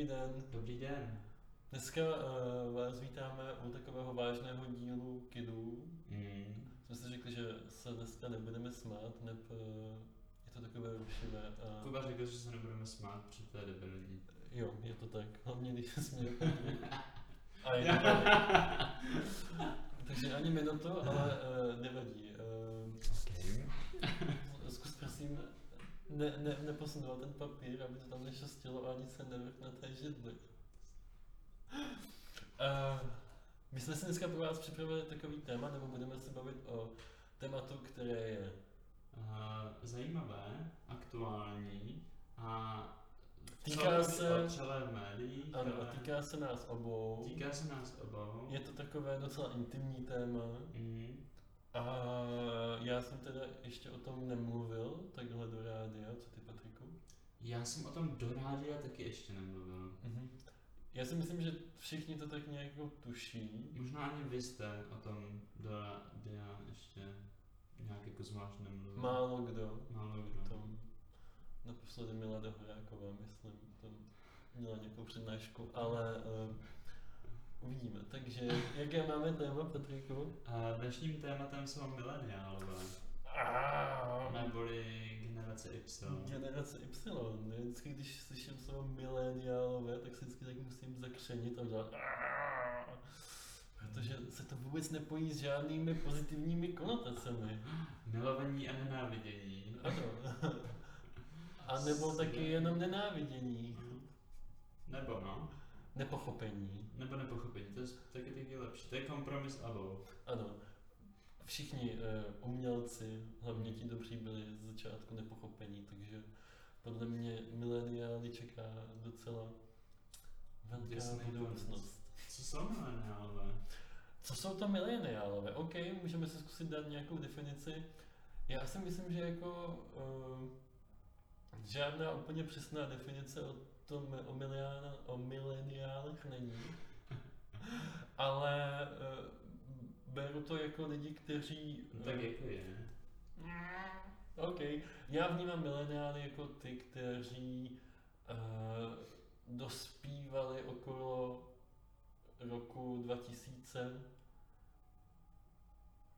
Dobrý den. Dobrý den. Dneska uh, vás vítáme u takového vážného dílu Kidů. Mm. Jsme si řekli, že se dneska nebudeme smát, neb uh, je to takové rušivé. A... Kuba řekl, že se nebudeme smát, protože to je debilní. Jo, je to tak. Hlavně když se směje. A je to tak. Takže ani minutu, ale uh, nevadí. Uh, Okay. zkus prosím ne, ne, neposunovat ten papír, aby to tam nešastilo a ani se nevrch na té židli. Uh, my jsme si dneska pro vás připravili takový téma, nebo budeme se bavit o tématu, které je Uh, zajímavé, aktuální a Týká se- celé v médiích. ano, ale týká se nás obou. týká se nás obou. Je to takové docela intimní téma. Mm. A já jsem teda ještě o tom nemluvil, takhle do rádia, co ty Patriku? Já jsem o tom do rádia taky ještě nemluvil. Mhm. Já si myslím, že všichni to tak nějak jako tuší. Možná ani vy jste o tom do rádia ještě nějak jako zvlášť nemluvil. Málo kdo. Málo kdo. Tam naposledy Milada Horáková, myslím, tam měla nějakou přednášku, ale uh, uvidíme. Takže jaké máme téma, Patriku? A dnešním tématem jsou mileniálové, neboli generace Y. Generace Y. Vždycky, když slyším slovo mileniálové, tak si vždycky tak musím zakřenit a dělat "Aaah", Protože se to vůbec nepojí s žádnými pozitivními konotacemi. Milování a nenávidění. Ano. A nebo taky jenom nenávidění. Nebo no, Nepochopení. nebo nepochopení, to je taky taky lepší. To je kompromis obou. Ano. Všichni uh, umělci, hlavně ti dobří, byli z začátku nepochopení, takže podle mě mileniály čeká docela velká Děsný budoucnost. Co jsou mileniálové? Co jsou to mileniálové? OK, můžeme si zkusit dát nějakou definici. Já si myslím, že jako uh, žádná úplně přesná definice o tom o, miliána, o mileniálech není. Ale uh, beru to jako lidi, kteří... No, tak eh, jako je. OK. Já vnímám mileniály jako ty, kteří uh, dospívali okolo roku 2000.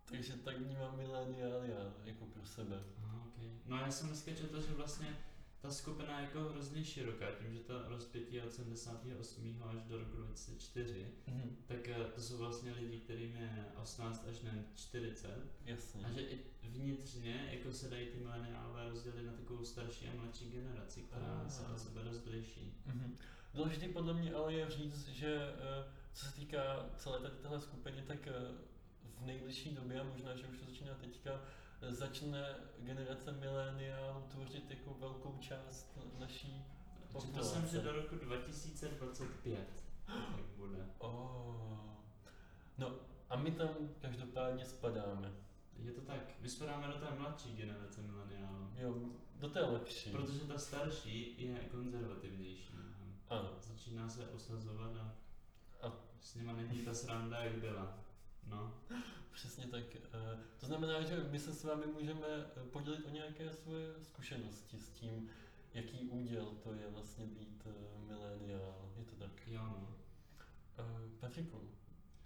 Takže tak vnímám mileniály já, jako pro sebe. Aha, okay. No já jsem dneska četl, že vlastně ta skupina je jako hrozně široká, tím, že to rozpětí je od 78. až do roku 2004, Mhm. tak eh, to jsou vlastně lidi, kterým je 18 až ne 40. Jasně. A že i vnitřně jako se dají ty mileniálové rozdělit na takovou starší a mladší generaci, která Ah. se od sebe dost liší. Mhm. Důležité podle mě ale je říct, že eh, co se týká celé tady téhle skupiny, tak eh, v nejbližší době, a možná, že už to začíná teďka, začne generace mileniálů tvořit jako velkou část naší populace. jsem, že do roku 2025 tak bude. Oh. No a my tam každopádně spadáme. Je to tak, my spadáme do té mladší generace mileniálů. Jo, do té lepší. Protože ta starší je konzervativnější. Ano. Začíná se osazovat a, A- s nima není ta sranda, jak byla. No. Přesně tak. Eh, To znamená, že my se s vámi můžeme eh, podělit o nějaké svoje zkušenosti s tím, jaký úděl to je vlastně být eh, mileniál. Je to tak. Jo, no. Eh, Patriku,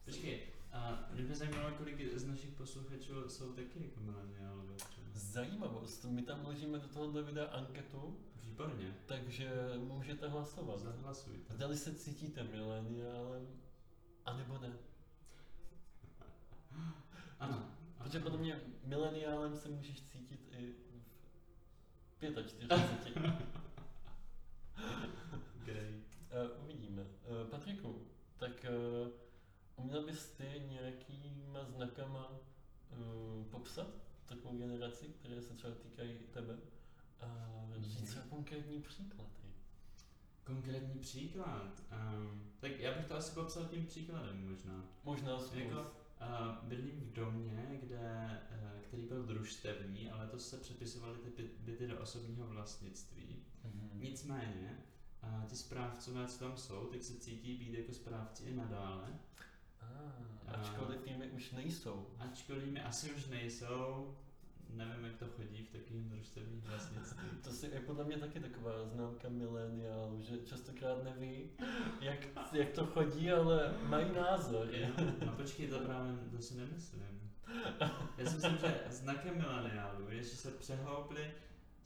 Počkej, a mě by zajímalo, kolik z našich posluchačů jsou taky jako mileniálové zajímavost. My tam vložíme do tohohle videa anketu, Výborně. takže můžete hlasovat. Zahlasujte. Zdali se cítíte mileniálem, anebo ne. Ano. Protože podle mě mileniálem se můžeš cítit i v 45. Great. Uh, uvidíme. Uh, Patriku, tak uh, uměl bys ty nějakýma znakama uh, popsat takovou generaci, které se třeba týkají tebe? A říct Mhm. třeba konkrétní příklady. Konkrétní příklad. Um, tak já bych to asi popsal tím příkladem možná. Možná. Jako, uh, bydlím v domě, kde, uh, který byl družstevní, ale to se přepisovaly ty by- byty do osobního vlastnictví. Mhm. Nicméně, uh, ti správcové, co tam jsou, tak se cítí být jako správci i nadále. Ah, ačkoliv jimi už nejsou. Ačkoliv mi asi už nejsou, nevím, jak to chodí v takovém družstevním vlastnictví. To si je podle mě taky taková známka mileniálů, že častokrát neví, jak, jak to chodí, ale mají názor. Jo, no počkej, to právě, to si nemyslím. Já si myslím, že znakem mileniálů je, že se přehoupli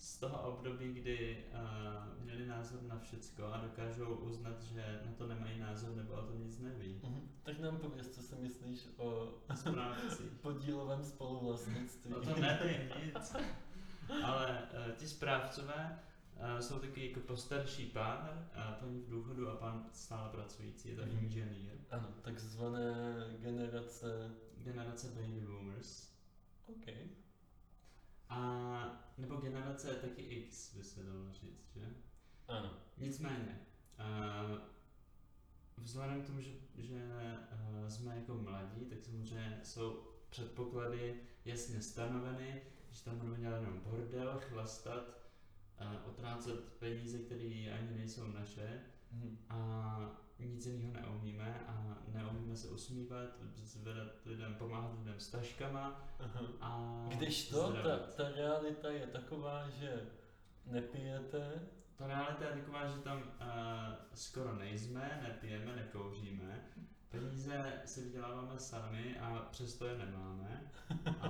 z toho období, kdy uh, měli názor na všecko a dokážou uznat, že na to nemají názor nebo o tom nic neví. Mhm. Tak nám pověz, co si myslíš o Správci. podílovém spoluvlastnictví. O to nevím nic. Ale uh, ti správcové uh, jsou taky jako postarší pár, uh, paní v důchodu a pan stále pracující, je to Mhm. inženýr. Ano, takzvané generace... Generace baby boomers. OK. A nebo generace taky X, by se dalo říct, že? Ano. Nicméně, uh, vzhledem k tomu, že, že uh, jsme jako mladí, tak samozřejmě jsou předpoklady jasně stanoveny, že tam budeme dělat jenom bordel, chlastat, uh, utrácet peníze, které ani nejsou naše Mhm. a nic jiného neumíme a neumíme se usmívat, zvedat lidem, pomáhat lidem s taškama Aha. a Když to, ta, ta realita je taková, že nepijete, Ta realita je taková, že tam uh, skoro nejsme, nepijeme, nekouříme, peníze si vyděláváme sami a přesto je nemáme. A,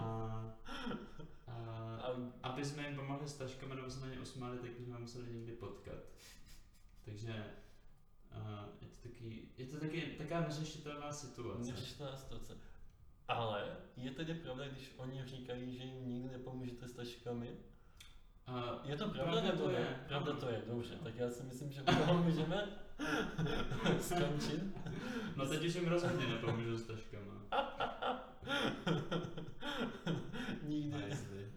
a a aby jsme jim pomohli s taškami nebo se na ně usmáli, tak bychom museli někdy potkat. Takže uh, je to taky, je to taky taková neřešitelná situace. neřešitelná situace. Ale je tedy pravda, když oni říkají, že jim nikdy nepomůžete s taškami? Uh, Je to pravda Pravda nebo to ne? je, Pravda ano. to je, dobře. Tak já si myslím, že toho můžeme skončit. no teď už jim rozhodně nepomůžu s taškama. nikdy, Nicely.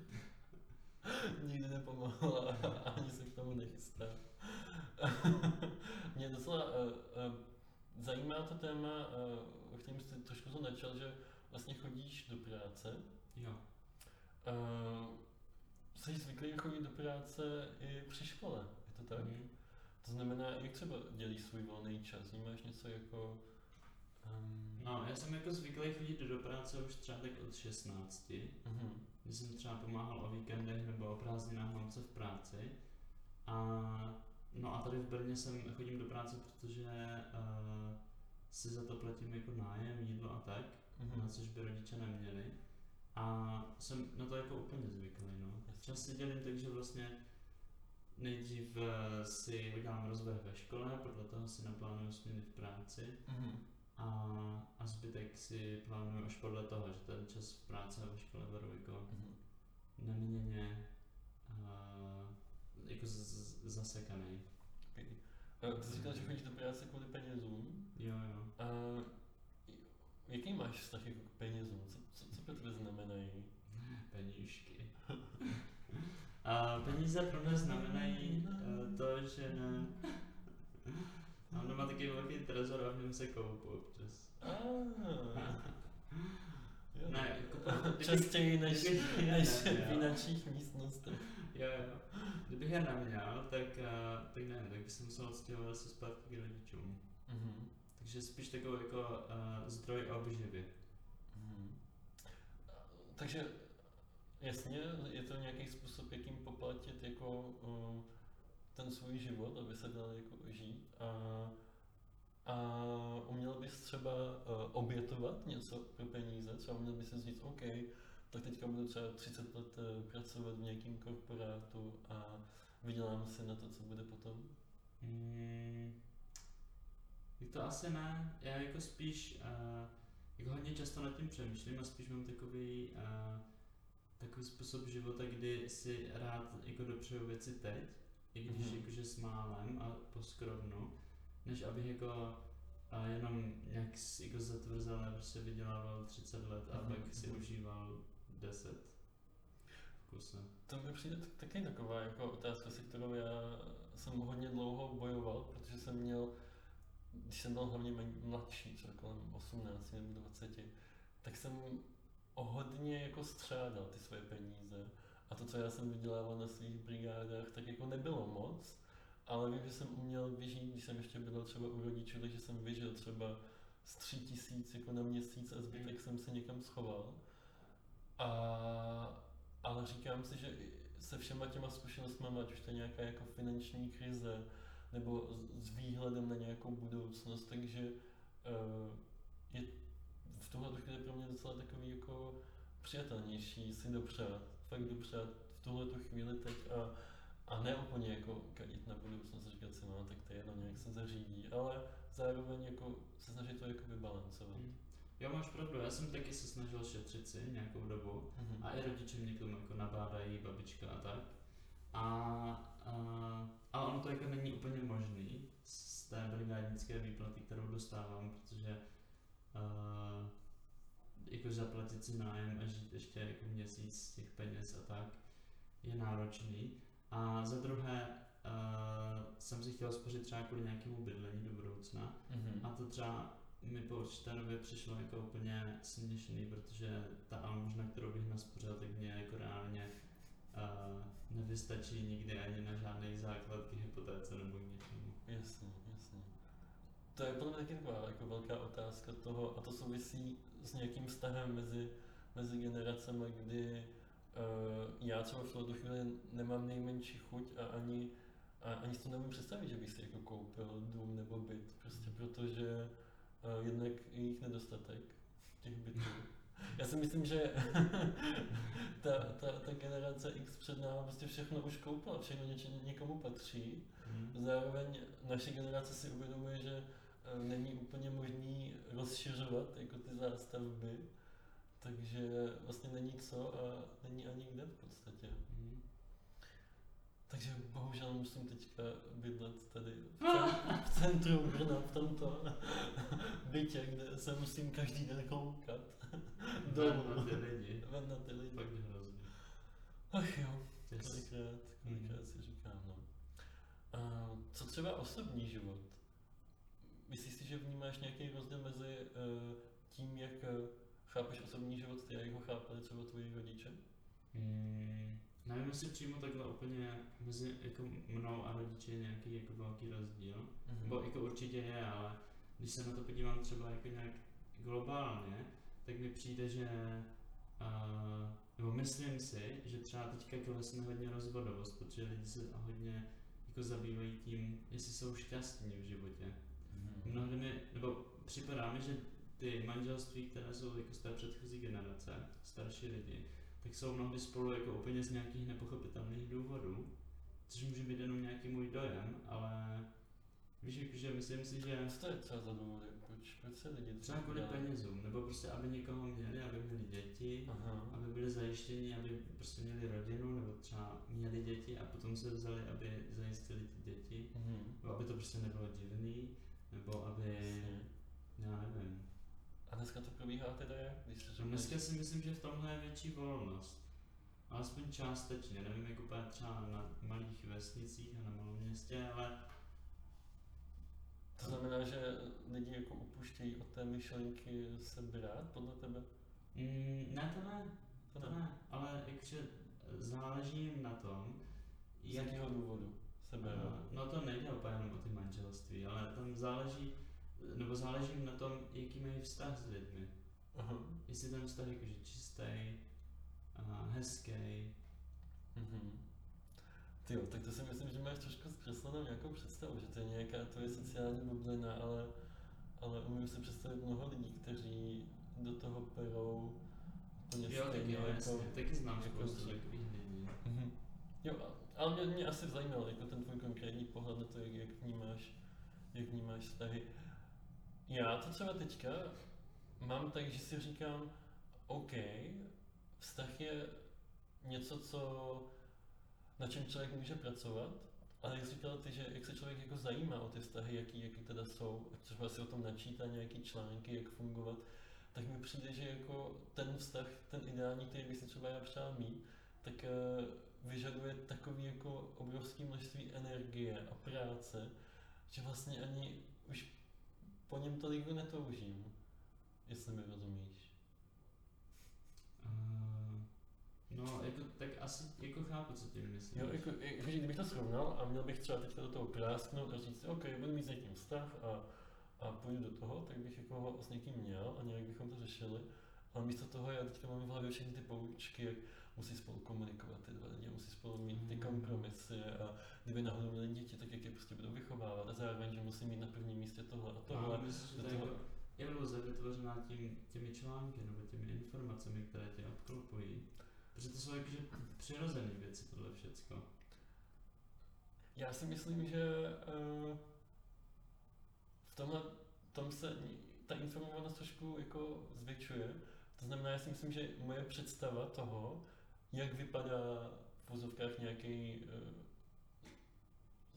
nikdy nepomohla a ani se k tomu nechystá. Mě docela uh, uh, zajímá to téma, o kterém jste trošku to načal, že vlastně chodíš do práce. Jo. Uh, jsi zvyklý chodit do práce i při škole, je to tak? Mhm. To znamená, jak třeba dělíš svůj volný čas? Vnímáš něco jako... Um, No, já jsem jako zvyklý chodit do práce už třeba tak od 16, mhm. kdy jsem třeba pomáhal o víkendech nebo o prázdninách mamce v práci. A, no a tady v Brně jsem chodím do práce, protože uh, si za to platím jako nájem, jídlo a tak, Mhm. na což by rodiče neměli. A jsem na to jako úplně zvyklý, no. Čas si dělím tak, že vlastně nejdřív eh, si udělám rozvrh ve škole, podle toho si naplánuju směny v práci Mhm. a, a zbytek si plánuju až podle toho, že ten čas v práci a ve škole beru jako Mhm. neměně uh, jako z, z, zasekaný. Ty jsi říkal, že chodíš do práce kvůli penězům. Jo, jo. A jaký máš vztah jako k penězům? Co, co, co pro tebe znamenají? Penížky. A peníze pro mě znamenají uh, to, že ne... Mám doma taky velký trezor a v něm se koupu občas. Jo. Ne, jako kdybych- Častěji než, než neměl. v finančních místnostech. Jo, jo. Kdybych je neměl, tak, uh, tak nevím, tak bych se musel odstěhovat asi zpátky k rodičům. Mhm. Takže spíš takový jako uh, zdroj obživy. Mhm. Takže jasně, je to nějaký způsob, jakým poplatit jako uh, ten svůj život, aby se dal jako žít a, a uměl bys třeba uh, obětovat něco pro peníze, třeba uměl bys si říct, OK, tak teďka budu třeba 30 let uh, pracovat v nějakém korporátu a vydělám si na to, co bude potom. Mm, tak to asi ne. Já jako spíš uh, jako hodně často nad tím přemýšlím a spíš mám takový, uh, takový způsob života, kdy si rád jako dopřeju věci teď, i když Mhm. jakože s málem a poskrovnu, než abych jako a jenom nějak jako zatvrzele prostě vydělával 30 let a Mhm, pak si užíval 10 v kuse. To mi přijde tak- taky taková jako otázka, se kterou já jsem hodně dlouho bojoval, protože jsem měl, když jsem byl hlavně mladší, třeba kolem 18 nebo 20, tak jsem o hodně jako střádal ty svoje peníze. A to, co já jsem vydělával na svých brigádách, tak jako nebylo moc, ale vím, že jsem uměl vyžít, když jsem ještě bydlel třeba u rodičů, takže jsem vyžil třeba z tři tisíc jako na měsíc a zbytek jsem se někam schoval. A ale říkám si, že se všema těma zkušenostmi, ať už to je nějaká jako finanční krize, nebo s výhledem na nějakou budoucnost, takže uh, je v tuhle chvíli pro mě docela takový jako přijatelnější si dopřát, fakt dopřát v tuhle tu chvíli teď a, a ne úplně jako kadit na budoucnost, říkat si, no tak to je jedno, nějak se zařídí, ale zároveň jako se snažit to jako vybalancovat. Hmm. Jo, máš pravdu, já jsem taky se snažil šetřit si nějakou dobu mm-hmm. a i rodiče mě k tomu jako nabádají, babička a tak. A, a, a ono to jako není úplně možný z té brigádnické výplaty, kterou dostávám, protože uh, jako zaplatit si nájem a žít ještě jako měsíc z těch peněz a tak je náročný. A za druhé uh, jsem si chtěl spořit třeba kvůli nějakému bydlení do budoucna mm-hmm. a to třeba mi po určité době přišlo jako úplně směšný, protože ta almužna, kterou bych naspořil, tak mě jako reálně uh, nevystačí nikdy ani na žádný základ k hypotéce nebo k něčemu. Jasně, jasně. To je podle mě taky taková jako velká otázka toho, a to souvisí s nějakým vztahem mezi, mezi generacemi, kdy uh, já třeba v tuto chvíli nemám nejmenší chuť a ani, a ani si to nemůžu představit, že bych si jako koupil dům nebo byt, prostě protože uh, jednak jejich nedostatek těch bytů. Já si myslím, že ta, ta, ta generace X před námi prostě všechno už koupila, všechno něč, někomu patří. Mm. Zároveň naše generace si uvědomuje, že uh, není úplně možný rozšiřovat jako ty zástavby, takže vlastně není co a není ani kde v podstatě. Takže bohužel musím teďka bydlet tady v, centru Brna, v tomto bytě, kde se musím každý den koukat. Ven na ty lidi. Ven na ty lidi. Fakt hrozně. Ach jo, kolikrát, kolikrát mm. si říkám, no. A co třeba osobní život? Myslíš si, že vnímáš nějaký rozdíl mezi uh, tím, jak uh, chápeš osobní život ty, jak ho chápali třeba tvoji rodiče? Mm. Nevím, jestli přímo takhle úplně mezi jako mnou a rodiči je nějaký jako velký rozdíl. Mm-hmm. Nebo jako určitě je, ale když se na to podívám třeba jako nějak globálně, tak mi přijde, že uh, nebo myslím si, že třeba teďka klesne hodně rozvodovost, protože lidi se hodně jako zabývají tím, jestli jsou šťastní v životě. Mm-hmm. Mnohdy mi, nebo připadá mi, že ty manželství, které jsou jako z té předchozí generace, starší lidi, tak jsou mnohdy spolu jako úplně z nějakých nepochopitelných důvodů, což může být jenom nějaký můj dojem, ale víš, jakože myslím si, že... Co to je třeba za důvody? Proč, proč se lidi třeba kvůli penězům, nebo prostě aby někoho měli, aby měli děti, Aha. aby byli zajištěni, aby prostě měli rodinu, nebo třeba měli děti a potom se vzali, aby zajistili ty děti, mhm. nebo aby to prostě nebylo divný, nebo aby, Jasně. já nevím, a dneska to probíhá teda jak? Když no dneska si myslím, že v tomhle je větší volnost. Alespoň částečně, nevím, jak úplně třeba na malých vesnicích a na malém městě, ale... To znamená, že lidi jako upuštějí od té myšlenky se brát, podle tebe? Mm, ne, to ne. To, to ne. ne. Ale jakože záleží jim na tom, z jakého důvodu se brát. No to nejde úplně jenom o ty manželství, ale tam záleží, nebo záleží na tom, jaký mají vztah s lidmi. Aha. Jestli ten vztah jakože čistý, hezký. Mhm. Ty jo, tak to si myslím, že máš trošku zkreslenou nějakou představu, že to je nějaká tvoje sociální bublina, ale, ale umím si představit mnoho lidí, kteří do toho perou úplně jo, stejně taky, jako, taky znám jako takových lidí. Mhm. Jo, ale mě, mě asi zajímal jako ten tvůj konkrétní pohled na to, jak, jak vnímáš, jak vnímáš vztahy. Já to třeba teďka mám tak, že si říkám, OK, vztah je něco, co, na čem člověk může pracovat, ale jak říkal ty, že jak se člověk jako zajímá o ty vztahy, jaký, jaký teda jsou, třeba si o tom načítá nějaký články, jak fungovat, tak mi přijde, že jako ten vztah, ten ideální, který bych si třeba já přál mít, tak uh, vyžaduje takový jako obrovské množství energie a práce, že vlastně ani už po něm tolik netoužím, jestli mi rozumíš. Uh, no, jako, tak asi jako chápu, co tím myslíš. Jo, jako, jako, kdybych to srovnal a měl bych třeba teď do toho prásknout a říct, OK, budu mít s někým vztah a, a půjdu do toho, tak bych jako ho s někým měl a nějak bychom to řešili. Ale místo toho já teďka mám v hlavě všechny ty poučky, jak musí spolu komunikovat ty dva lidi, musí spolu mít ty Mhm. kompromisy a kdyby náhodou měli děti, tak jak je prostě budou vychovávat a zároveň, že musí mít na prvním místě tohle a tohle. No, myslím, že to je toho- jako iluze vytvořená tím, těmi články nebo těmi informacemi, které tě obklopují. Protože to jsou jakože přirozené věci, tohle všecko. Já si myslím, že uh, v tomhle tom se ta informovanost trošku jako zvětšuje. To znamená, já si myslím, že moje představa toho, jak vypadá v vozovkách nějaký uh,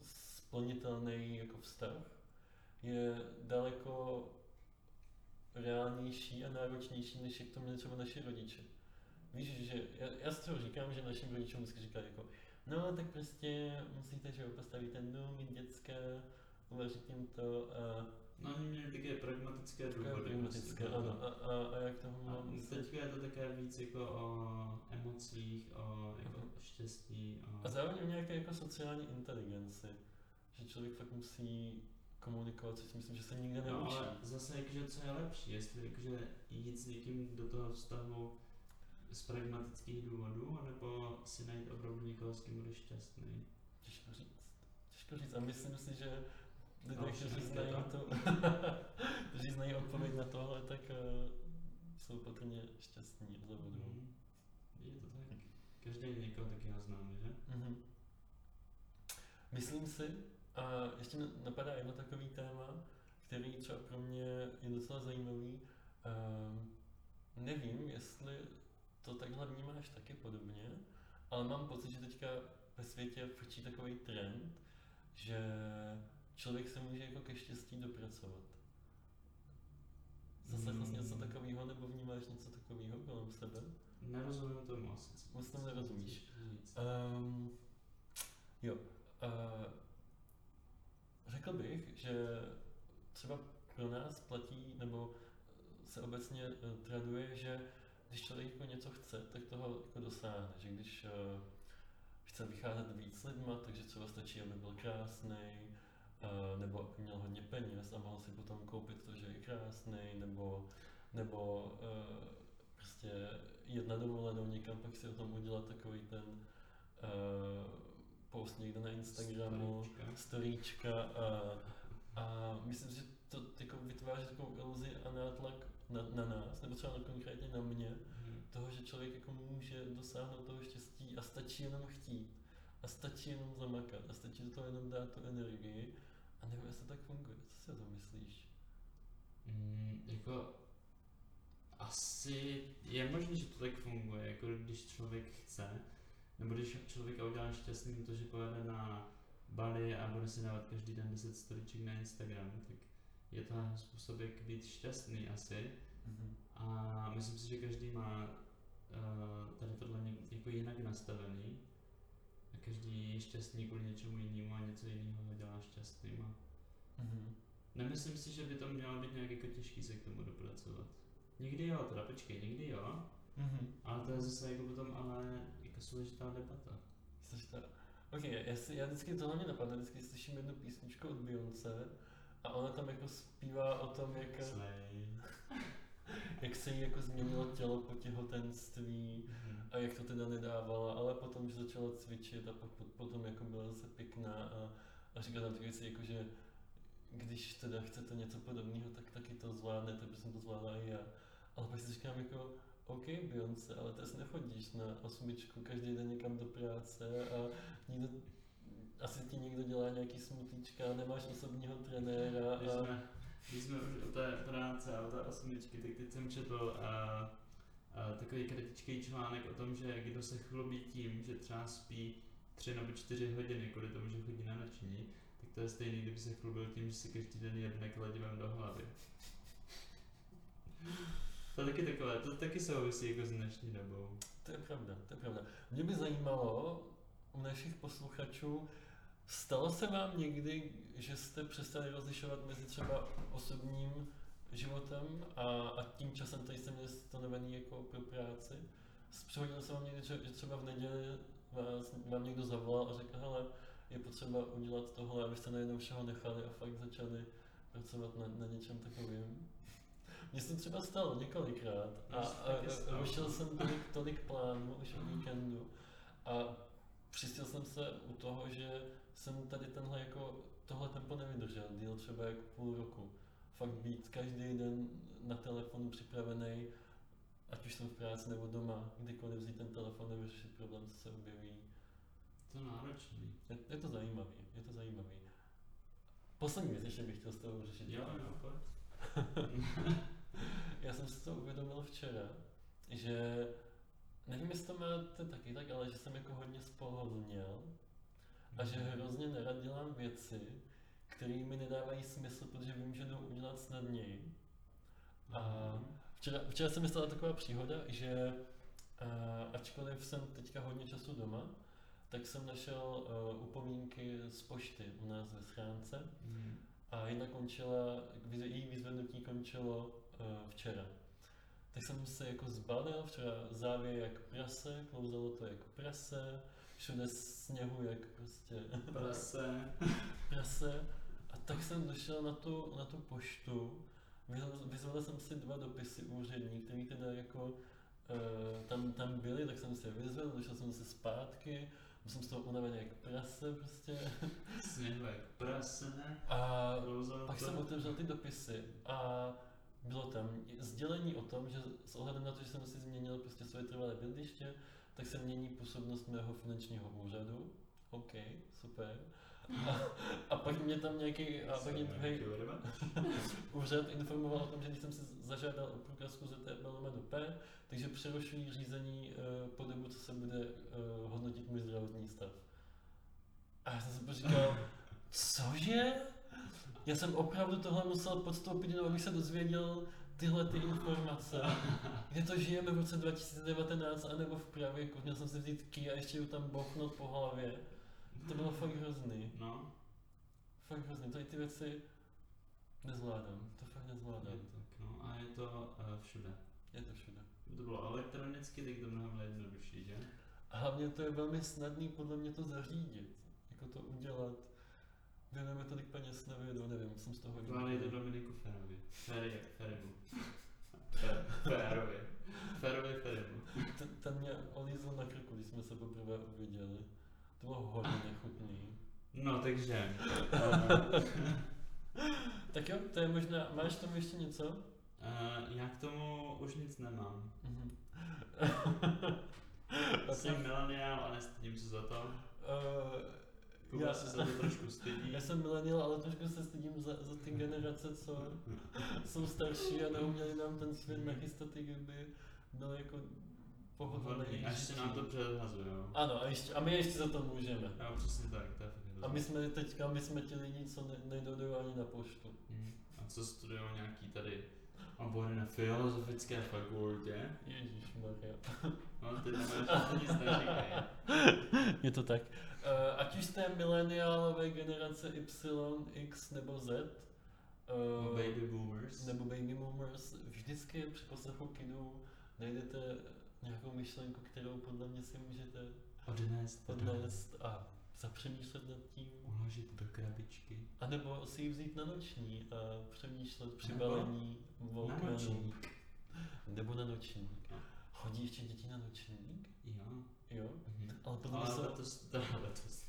splnitelný jako vztah, je daleko reálnější a náročnější, než jak to měli třeba naši rodiče. Víš, že já, já z toho říkám, že našim rodičům vždycky říkají jako, no tak prostě musíte, že jo, postavit ten dům, mít děcka, uvařit jim to a No také pragmatické důvody. pragmatické, prostě, ano, a, a, a jak toho A mám teďka je to také víc jako o emocích, o jako štěstí, o... A zároveň o nějaké jako sociální inteligenci, že člověk fakt musí komunikovat, což si myslím, že se nikde No, neučí. ale zase jakože co je lepší, jestli jakože jít s někým do toho vztahu z pragmatických důvodů, anebo si najít opravdu někoho, s kým budeš šťastný. Těžko říct. Těžko říct. A myslím si, že lidé, kteří znají, to, kteří znají odpověď na tohle, tak uh, jsou patrně šťastní a zavodou. Mhm. Je to tak. Každý někoho taky známe, že? Mm-hmm. Myslím si, a ještě napadá jedno takový téma, který třeba pro mě je docela zajímavý. Um, nevím, jestli to takhle vnímáš taky podobně, ale mám pocit, že teďka ve světě frčí takový trend, že člověk se může jako ke štěstí dopracovat. Zaslechl jsi něco takového, nebo vnímáš něco takového kolem sebe? Nerozumím tomu asi. co- Moc tomu co nerozumíš. Um, jo. Uh, řekl bych, že třeba pro nás platí, nebo se obecně uh, traduje, že když člověk jako něco chce, tak toho jako dosáhne. Že když uh, chce vycházet víc s lidma, takže třeba stačí, aby byl krásný, nebo aby měl hodně peněz a mohl si potom koupit to, že je krásný, nebo, nebo uh, prostě jet na dovolenou někam, pak si o tom udělat takový ten uh, post někde na Instagramu, Storíčka. storíčka a, a myslím si, že to jako vytváří takovou iluzi a nátlak na, na nás, nebo třeba na, konkrétně na mě, Mhm. toho, že člověk jako může dosáhnout toho štěstí a stačí jenom chtít. A stačí jenom zamakat a stačí do toho jenom dát tu energii. A nevím, jestli to tak funguje. Co si o tom myslíš? Mm, jako asi je možné, že to tak funguje, jako když člověk chce, nebo když člověka udělá šťastným to, že pojede na Bali a bude si dávat každý den 10 storyček na Instagram, tak je to způsob, jak být šťastný asi. Mhm. A myslím si, že každý má uh, tady tohle jako jinak nastavený. Každý je šťastný kvůli něčemu jinému a něco jiného ho dělá šťastným. A Mhm. Nemyslím si, že by to mělo být nějak jako těžký se k tomu dopracovat. Někdy jo, teda počkej, někdy jo, Mhm. ale to je zase jako potom ale jako složitá debata. Ta... Ok, já, si, já vždycky tohle mě napadne, vždycky slyším jednu písničku od Beyoncé a ona tam jako zpívá o tom, jak, Slay. jak se jí jako změnilo tělo po těhotenství Mhm. a jak to teda nedávala, ale potom, že začala cvičit a potom jako byla zase pěkná a, a říká tam takové věci jako, že když teda chcete něco podobného, tak taky to zvládnete, protože jsem to zvládla i já. Ale pak si říkám jako, OK Beyoncé, ale ty nechodíš na osmičku každý den někam do práce a nikdo, asi ti někdo dělá nějaký smutíčka, nemáš osobního trenéra a... když jsme už u té práce a u té osmičky, tak teď jsem četl a, a takový kritický článek o tom, že kdo se chlubí tím, že třeba spí tři nebo čtyři hodiny kvůli tomu, že chodí na noční, tak to je stejný, kdyby se chlubil tím, že si každý den jedne kladivem do hlavy. To taky takové, to taky souvisí jako s dnešní dobou. To je pravda, to je pravda. Mě by zajímalo u našich posluchačů, stalo se vám někdy, že jste přestali rozlišovat mezi třeba osobním životem a, a tím časem, který jste měli stanovený jako pro práci? Přihodilo se vám někdy, že, třeba v neděli vás, vám někdo zavolal a řekl, hele, je potřeba udělat tohle, abyste najednou všeho nechali a fakt začali pracovat na, na něčem takovém? Mně se třeba stalo několikrát a, a, a rušil jsem tolik, tolik plánů už o víkendu a přistil jsem se u toho, že jsem tady tenhle jako, tohle tempo nevydržel, díl třeba jako půl roku. Fakt být každý den na telefonu připravený, ať už jsem v práci nebo doma, kdykoliv vzít ten telefon nebo řešit problém, co se objeví. To je náročný. Je, je to zajímavý, je to zajímavý. Poslední věc ještě bych chtěl s tebou řešit. Jo, jo. Já jsem si to uvědomil včera, že nevím, jestli to máte taky tak, ale že jsem jako hodně spohodlněl a že hrozně nerad dělám věci, které mi nedávají smysl, protože vím, že jdou udělat snadněji. A včera, včera se mi stala taková příhoda, že uh, ačkoliv jsem teďka hodně času doma, tak jsem našel uh, upomínky z pošty u nás ve schránce Mhm. a jedna končila, její vyzvednutí končilo uh, včera. Tak jsem se jako zbalil, včera závěr jak prase, klouzalo to jako prase, všude sněhu jak prostě Prase. prase. A tak jsem došel na tu, na tu poštu, vyzvedl, vyzvedl jsem si dva dopisy úřední, které teda jako uh, tam, tam byly, tak jsem si je vyzvedl, došel jsem si zpátky, byl jsem z toho unavený jak prase prostě. Sněhu jak prase. A Klouzalo pak jsem otevřel ty dopisy a bylo tam sdělení o tom, že s ohledem na to, že jsem si změnil prostě své trvalé bydliště, tak se mění působnost mého finančního úřadu. OK, super. A, a pak mě tam nějaký, a pak mě druhý úřad informoval o tom, že když jsem si zažádal o průkazku ZTP lomeno P, takže přerušují řízení uh, po dobu, co se bude uh, hodnotit můj zdravotní stav. A já jsem si říkal, cože? Já jsem opravdu tohle musel podstoupit, abych se dozvěděl tyhle ty informace. Kde to žijeme v roce 2019, anebo v pravěku. Měl jsem si vzít ký a ještě ju tam bouchnout po hlavě. To bylo fakt hrozný. No, Fakt hrozný. Tady ty věci nezvládám. To fakt je nezvládám. to tak, no. A je to uh, všude. Je to všude. To bylo elektronicky, tak to mnohem jednodušší, že? A hlavně to je velmi snadný podle mě to zařídit. Jako to udělat. Věnujeme tolik peněz, nevědu, nevím, jsem z toho Kládejte Dominiku Ferovi. Fery jak Ferimu. Fe- Férovi. Ferovi Ferimu. Ten, ten mě olízl na krku, když jsme se poprvé uviděli. To bylo hodně nechutný. No, takže. Tak jo, to je možná, máš tam ještě něco? uh, já k tomu už nic nemám. Mhm. Jsem mileniál a nestydím se za to. Uh, Kuba se za to trošku stydí. já jsem milenial, ale trošku se stydím za, za ty generace, co jsou starší a neuměli nám ten svět nachystat, kdyby byl jako pohodlný. Až se nám to předhazujou. Ano, a, ještě, a my ještě za to můžeme. Jo, přesně tak, to je A my jsme teďka, my jsme ti lidi, co ne, nejdou ani na poštu. Mhm. A co studují nějaký tady obory na filozofické fakultě? Ježíš Maria. No, ty nemáš nic neříkej. Je to tak. Uh, ať už jste mileniálové generace Y, X nebo Z, uh, baby boomers. nebo baby boomers, vždycky při poslechu kinu najdete nějakou myšlenku, kterou podle mě si můžete Odnést odnést a zapřemýšlet nad tím. Uložit do krabičky. A nebo si ji vzít na noční a přemýšlet při Nebo balení nočník. Nebo na nočník. No. Chodí ještě děti na nočník? Jo. Jo? Mhm. Ale mě Ale jsou, letos, teda letos.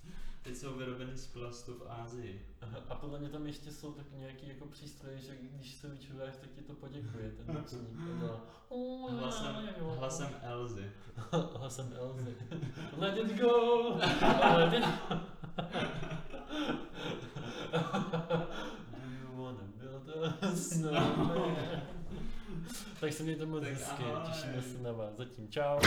Teď jsou vyrobeny z plastu v Ázii. Aha, a podle mě tam ještě jsou tak nějaký jako přístroje, že když se vyčuráš, tak ti to poděkuje, ten nočník. A dělá, "Oh, Hlasem, jo." hlasem Elzy. Hlasem Elzy. Let it go! Let it Do you wanna build a snowman? tak se mějte moc hezky, těšíme se na vás. Zatím čau.